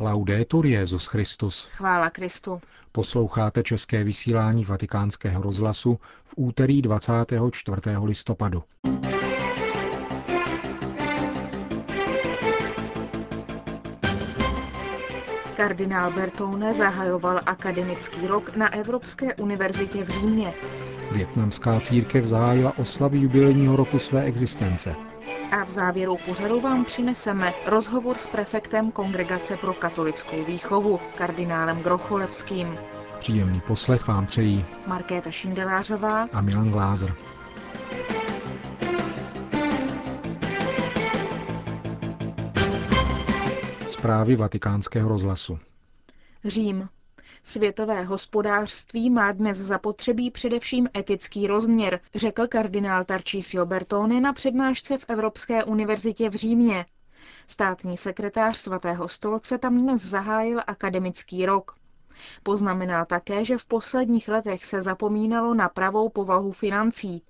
Laudetur Jezus Christus. Chvála Kristu. Posloucháte české vysílání Vatikánského rozhlasu v úterý 24. listopadu. Kardinál Bertone zahajoval akademický rok na Evropské univerzitě v Římě. Větnamská církev zahájila oslavy jubilejního roku své existence. A v závěru pořadu vám přineseme rozhovor s prefektem Kongregace pro katolickou výchovu, kardinálem Grocholevským. Příjemný poslech vám přejí Markéta Šindelářová a Milan Glázer. Zprávy vatikánského rozhlasu. Řím. Světové hospodářství má dnes zapotřebí především etický rozměr, řekl kardinál Tarcísio Bertone na přednášce v Evropské univerzitě v Římě. Státní sekretář svatého stolce tam dnes zahájil akademický rok. Poznamená také, že v posledních letech se zapomínalo na pravou povahu financí.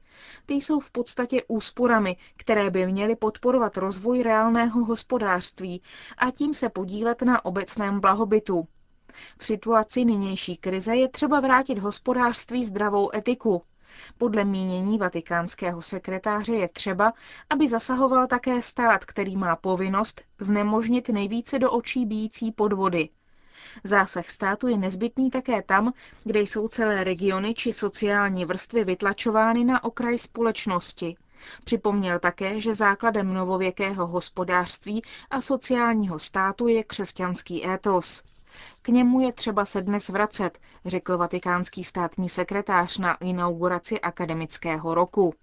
Ty jsou v podstatě úsporami, které by měly podporovat rozvoj reálného hospodářství a tím se podílet na obecném blahobytu. V situaci nynější krize je třeba vrátit hospodářství zdravou etiku. Podle mínění vatikánského sekretáře je třeba, aby zasahoval také stát, který má povinnost znemožnit nejvíce do očí bíjící podvody. Zásah státu je nezbytný také tam, kde jsou celé regiony či sociální vrstvy vytlačovány na okraj společnosti. Připomněl také, že základem novověkého hospodářství a sociálního státu je křesťanský étos. K němu je třeba se dnes vracet, řekl vatikánský státní sekretář na inauguraci akademického roku.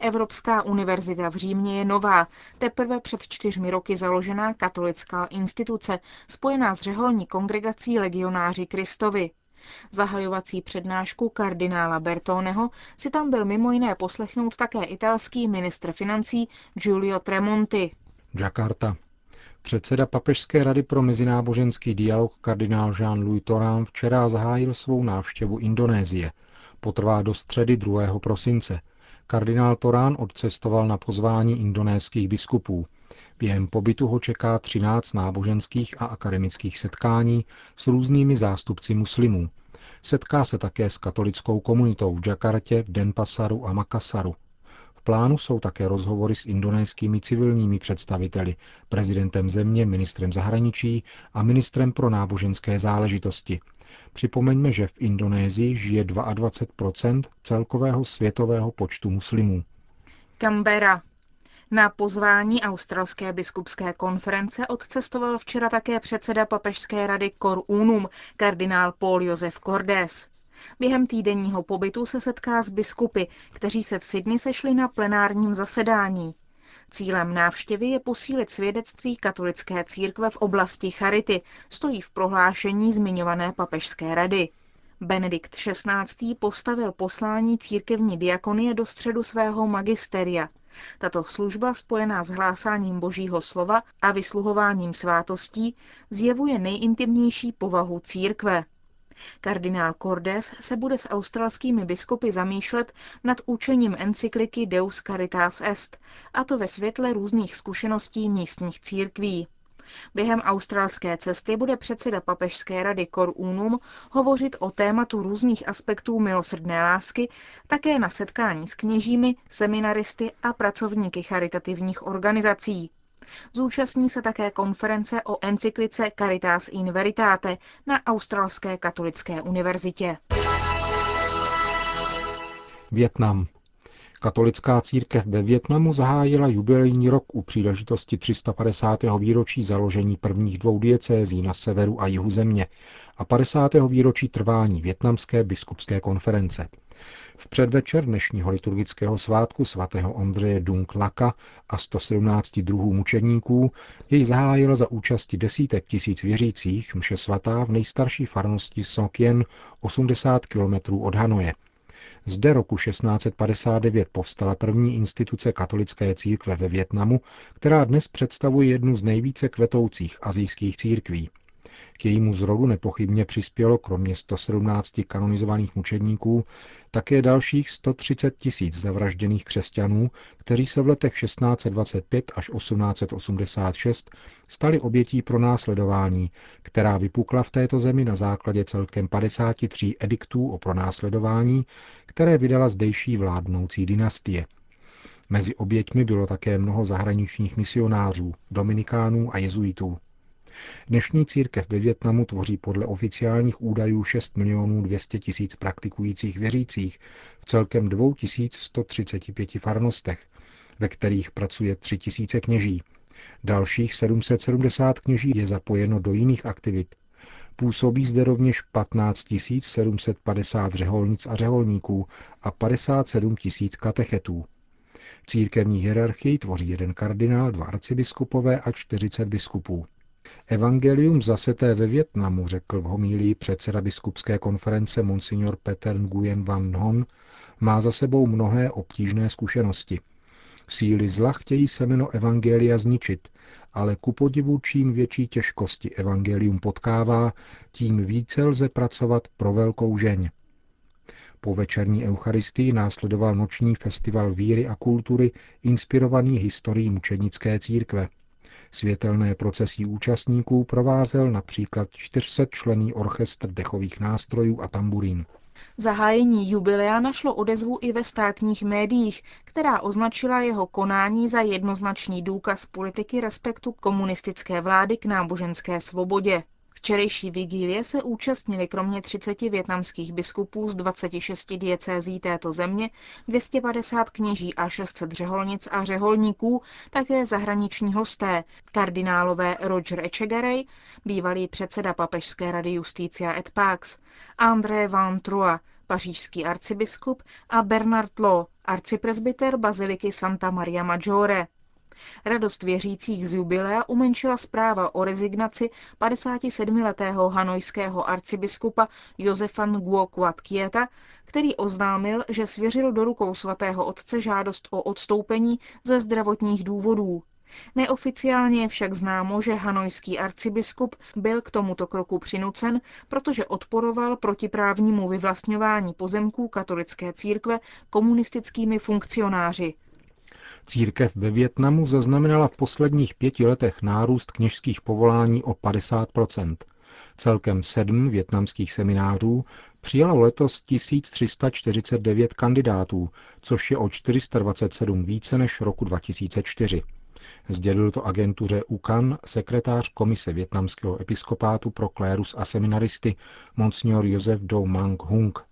Evropská univerzita v Římě je nová, teprve před čtyřmi roky založená katolická instituce, spojená s řeholní kongregací legionáři Kristovi. Zahajovací přednášku kardinála Bertoneho si tam byl mimo jiné poslechnout také italský ministr financí Giulio Tremonti. Jakarta. Předseda Papežské rady pro mezináboženský dialog kardinál Jean-Louis Torán včera zahájil svou návštěvu Indonésie. Potrvá do středy 2. prosince. Kardinál Torán odcestoval na pozvání indonéských biskupů. Během pobytu ho čeká 13 náboženských a akademických setkání s různými zástupci muslimů. Setká se také s katolickou komunitou v Jakartě, v Denpasaru a Makasaru plánu jsou také rozhovory s indonéskými civilními představiteli, prezidentem země, ministrem zahraničí a ministrem pro náboženské záležitosti. Připomeňme, že v Indonésii žije 22% celkového světového počtu muslimů. Canberra. Na pozvání Australské biskupské konference odcestoval včera také předseda papežské rady Cor Unum, kardinál Paul Josef Cordes. Během týdenního pobytu se setká s biskupy, kteří se v Sydney sešli na plenárním zasedání. Cílem návštěvy je posílit svědectví katolické církve v oblasti charity, stojí v prohlášení zmiňované papežské rady. Benedikt XVI. postavil poslání církevní diakonie do středu svého magisteria. Tato služba, spojená s hlásáním božího slova a vysluhováním svátostí, zjevuje nejintimnější povahu církve. Kardinál Cordes se bude s australskými biskupy zamýšlet nad učením encykliky Deus Caritas Est, a to ve světle různých zkušeností místních církví. Během australské cesty bude předseda papežské rady Cor Unum hovořit o tématu různých aspektů milosrdné lásky, také na setkání s kněžími, seminaristy a pracovníky charitativních organizací. Zúčastní se také konference o encyklice Caritas in Veritate na Australské katolické univerzitě. Větnam. Katolická církev ve Větnamu zahájila jubilejní rok u příležitosti 350. výročí založení prvních dvou diecézí na severu a jihu země a 50. výročí trvání Větnamské biskupské konference. V předvečer dnešního liturgického svátku svatého Ondřeje Dung Laka a 117 druhů mučedníků jej zahájil za účasti desítek tisíc věřících mše svatá v nejstarší farnosti Sokien 80 kilometrů od Hanoje. Zde roku 1659 povstala první instituce katolické církve ve Větnamu, která dnes představuje jednu z nejvíce kvetoucích azijských církví. K jejímu zrodu nepochybně přispělo kromě 117 kanonizovaných mučedníků také dalších 130 tisíc zavražděných křesťanů, kteří se v letech 1625 až 1886 stali obětí pro následování, která vypukla v této zemi na základě celkem 53 ediktů o pronásledování, které vydala zdejší vládnoucí dynastie. Mezi oběťmi bylo také mnoho zahraničních misionářů, dominikánů a jezuitů. Dnešní církev ve Větnamu tvoří podle oficiálních údajů 6 milionů 200 tisíc praktikujících věřících v celkem 2135 farnostech, ve kterých pracuje 3 tisíce kněží. Dalších 770 kněží je zapojeno do jiných aktivit. Působí zde rovněž 15 750 řeholnic a řeholníků a 57 tisíc katechetů. Církevní hierarchii tvoří jeden kardinál, dva arcibiskupové a 40 biskupů. Evangelium zaseté ve Větnamu, řekl v homílii předseda biskupské konference Monsignor Peter Nguyen Van Hon, má za sebou mnohé obtížné zkušenosti. Síly zla chtějí semeno Evangelia zničit, ale ku podivu čím větší těžkosti Evangelium potkává, tím více lze pracovat pro velkou žeň. Po večerní eucharistii následoval noční festival víry a kultury inspirovaný historií mučednické církve. Světelné procesí účastníků provázel například 400 člený orchestr dechových nástrojů a tamburín. Zahájení jubilea našlo odezvu i ve státních médiích, která označila jeho konání za jednoznačný důkaz politiky respektu komunistické vlády k náboženské svobodě. Včerejší vigílie se účastnili kromě 30 větnamských biskupů z 26 diecézí této země, 250 kněží a 600 řeholnic a řeholníků, také zahraniční hosté, kardinálové Roger Echegaray, bývalý předseda papežské rady Justícia et Pax, André Van Trua, pařížský arcibiskup a Bernard Law, arcipresbyter baziliky Santa Maria Maggiore. Radost věřících z jubilea umenšila zpráva o rezignaci 57-letého hanojského arcibiskupa Josefa Nguokuat Kieta, který oznámil, že svěřil do rukou svatého otce žádost o odstoupení ze zdravotních důvodů. Neoficiálně je však známo, že hanojský arcibiskup byl k tomuto kroku přinucen, protože odporoval protiprávnímu vyvlastňování pozemků katolické církve komunistickými funkcionáři. Církev ve Větnamu zaznamenala v posledních pěti letech nárůst kněžských povolání o 50% Celkem sedm větnamských seminářů přijalo letos 1349 kandidátů, což je o 427 více než roku 2004. Sdělil to agentuře UCAN sekretář Komise větnamského episkopátu pro klérus a seminaristy Monsignor Josef Do Mang Hung.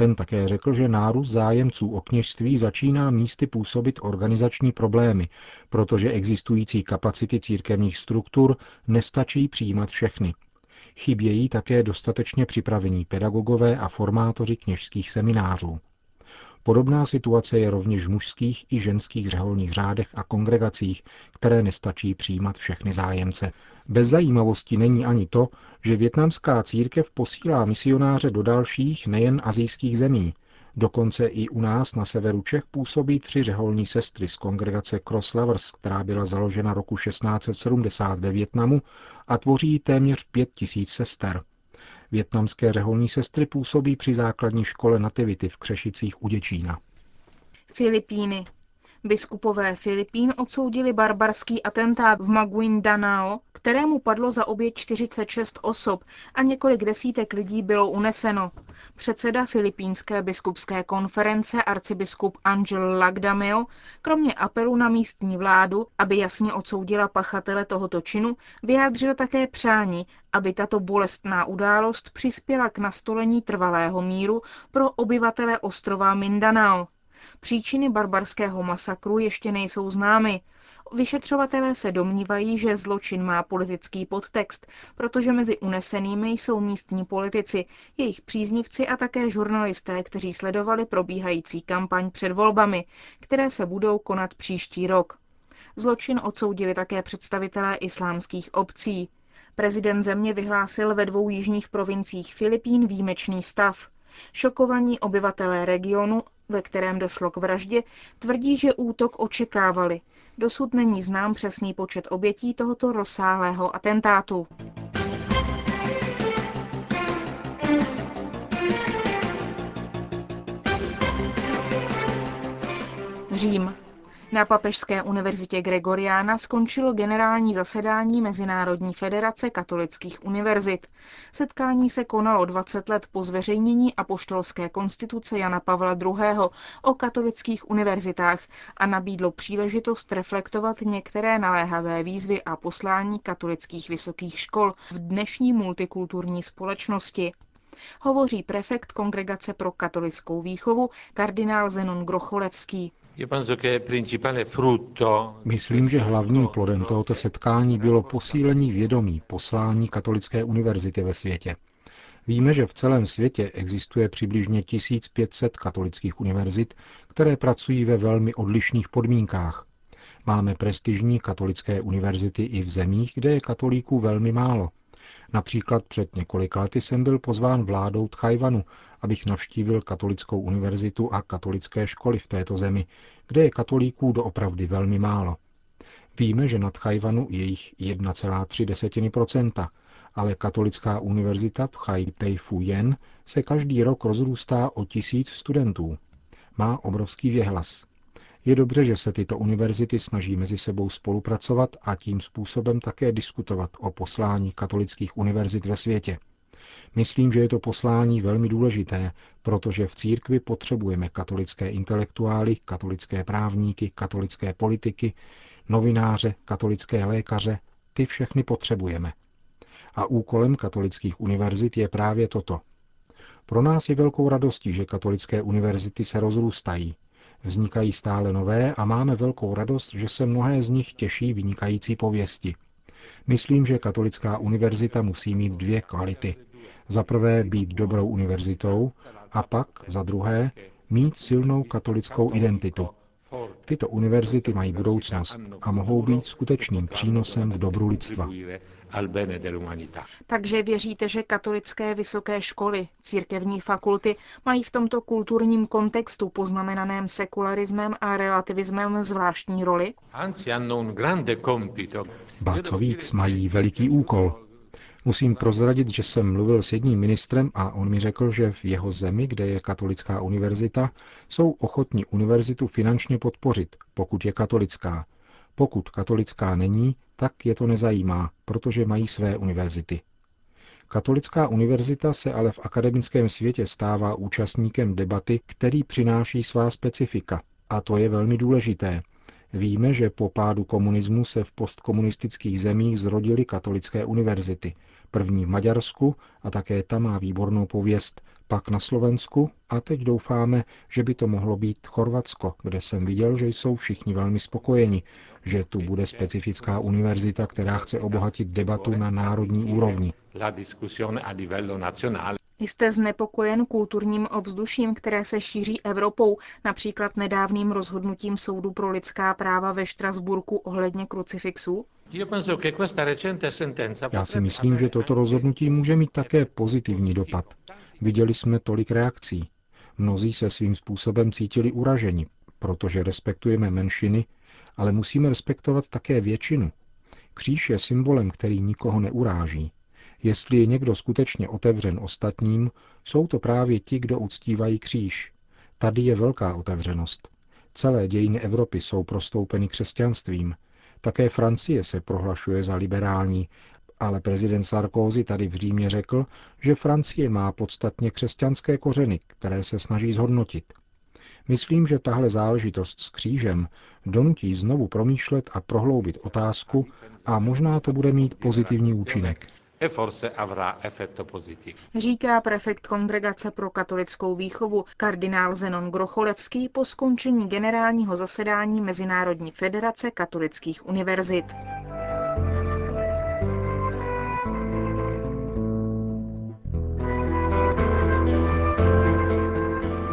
Ten také řekl, že nárůst zájemců o kněžství začíná místy působit organizační problémy, protože existující kapacity církevních struktur nestačí přijímat všechny. Chybějí také dostatečně připravení pedagogové a formátoři kněžských seminářů. Podobná situace je rovněž v mužských i ženských řeholních řádech a kongregacích, které nestačí přijímat všechny zájemce. Bez zajímavosti není ani to, že větnamská církev posílá misionáře do dalších, nejen azijských zemí. Dokonce i u nás na severu Čech působí tři řeholní sestry z kongregace Cross Lovers, která byla založena roku 1670 ve Větnamu a tvoří téměř pět tisíc sester. Větnamské řeholní sestry působí při základní škole Nativity v Křešicích u Děčína. Filipíny. Biskupové Filipín odsoudili barbarský atentát v Maguindanao, kterému padlo za oběť 46 osob a několik desítek lidí bylo uneseno. Předseda filipínské biskupské konference arcibiskup Angel Lagdameo, kromě apelu na místní vládu, aby jasně odsoudila pachatele tohoto činu, vyjádřil také přání, aby tato bolestná událost přispěla k nastolení trvalého míru pro obyvatele ostrova Mindanao. Příčiny barbarského masakru ještě nejsou známy. Vyšetřovatelé se domnívají, že zločin má politický podtext, protože mezi unesenými jsou místní politici, jejich příznivci a také žurnalisté, kteří sledovali probíhající kampaň před volbami, které se budou konat příští rok. Zločin odsoudili také představitelé islámských obcí. Prezident země vyhlásil ve dvou jižních provinciích Filipín výjimečný stav. Šokovaní obyvatelé regionu ve kterém došlo k vraždě, tvrdí, že útok očekávali. Dosud není znám přesný počet obětí tohoto rozsáhlého atentátu. Řím. Na Papežské univerzitě Gregoriana skončilo generální zasedání Mezinárodní federace katolických univerzit. Setkání se konalo 20 let po zveřejnění apoštolské konstituce Jana Pavla II. o katolických univerzitách a nabídlo příležitost reflektovat některé naléhavé výzvy a poslání katolických vysokých škol v dnešní multikulturní společnosti hovoří prefekt Kongregace pro katolickou výchovu kardinál Zenon Grocholevský. Myslím, že hlavním plodem tohoto setkání bylo posílení vědomí poslání katolické univerzity ve světě. Víme, že v celém světě existuje přibližně 1500 katolických univerzit, které pracují ve velmi odlišných podmínkách. Máme prestižní katolické univerzity i v zemích, kde je katolíků velmi málo. Například před několika lety jsem byl pozván vládou Tchajvanu, abych navštívil katolickou univerzitu a katolické školy v této zemi, kde je katolíků doopravdy velmi málo. Víme, že na Tchajvanu je jich 1,3%, ale katolická univerzita Tchaj Pei Fu Yen se každý rok rozrůstá o tisíc studentů. Má obrovský věhlas. Je dobře, že se tyto univerzity snaží mezi sebou spolupracovat a tím způsobem také diskutovat o poslání katolických univerzit ve světě. Myslím, že je to poslání velmi důležité, protože v církvi potřebujeme katolické intelektuály, katolické právníky, katolické politiky, novináře, katolické lékaře, ty všechny potřebujeme. A úkolem katolických univerzit je právě toto. Pro nás je velkou radostí, že katolické univerzity se rozrůstají, Vznikají stále nové a máme velkou radost, že se mnohé z nich těší vynikající pověsti. Myslím, že katolická univerzita musí mít dvě kvality. Za prvé být dobrou univerzitou a pak, za druhé, mít silnou katolickou identitu. Tyto univerzity mají budoucnost a mohou být skutečným přínosem k dobru lidstva. Takže věříte, že katolické vysoké školy, církevní fakulty mají v tomto kulturním kontextu poznamenaném sekularismem a relativismem zvláštní roli? Ba co víc, mají veliký úkol. Musím prozradit, že jsem mluvil s jedním ministrem a on mi řekl, že v jeho zemi, kde je katolická univerzita, jsou ochotní univerzitu finančně podpořit, pokud je katolická. Pokud katolická není, tak je to nezajímá, protože mají své univerzity. Katolická univerzita se ale v akademickém světě stává účastníkem debaty, který přináší svá specifika. A to je velmi důležité. Víme, že po pádu komunismu se v postkomunistických zemích zrodily katolické univerzity. První v Maďarsku a také tam má výbornou pověst, pak na Slovensku a teď doufáme, že by to mohlo být Chorvatsko, kde jsem viděl, že jsou všichni velmi spokojeni, že tu bude specifická univerzita, která chce obohatit debatu na národní úrovni. Jste znepokojen kulturním ovzduším, které se šíří Evropou, například nedávným rozhodnutím Soudu pro lidská práva ve Štrasburku ohledně krucifixů? Já si myslím, že toto rozhodnutí může mít také pozitivní dopad. Viděli jsme tolik reakcí. Mnozí se svým způsobem cítili uraženi, protože respektujeme menšiny, ale musíme respektovat také většinu. Kříž je symbolem, který nikoho neuráží. Jestli je někdo skutečně otevřen ostatním, jsou to právě ti, kdo uctívají kříž. Tady je velká otevřenost. Celé dějiny Evropy jsou prostoupeny křesťanstvím. Také Francie se prohlašuje za liberální, ale prezident Sarkozy tady v Římě řekl, že Francie má podstatně křesťanské kořeny, které se snaží zhodnotit. Myslím, že tahle záležitost s křížem donutí znovu promýšlet a prohloubit otázku a možná to bude mít pozitivní účinek. E Říká prefekt Kongregace pro katolickou výchovu kardinál Zenon Grocholevský po skončení generálního zasedání Mezinárodní federace katolických univerzit.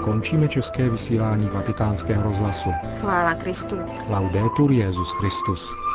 Končíme české vysílání vatikánského rozhlasu. Chvála Kristu. Laudetur Jezus Christus.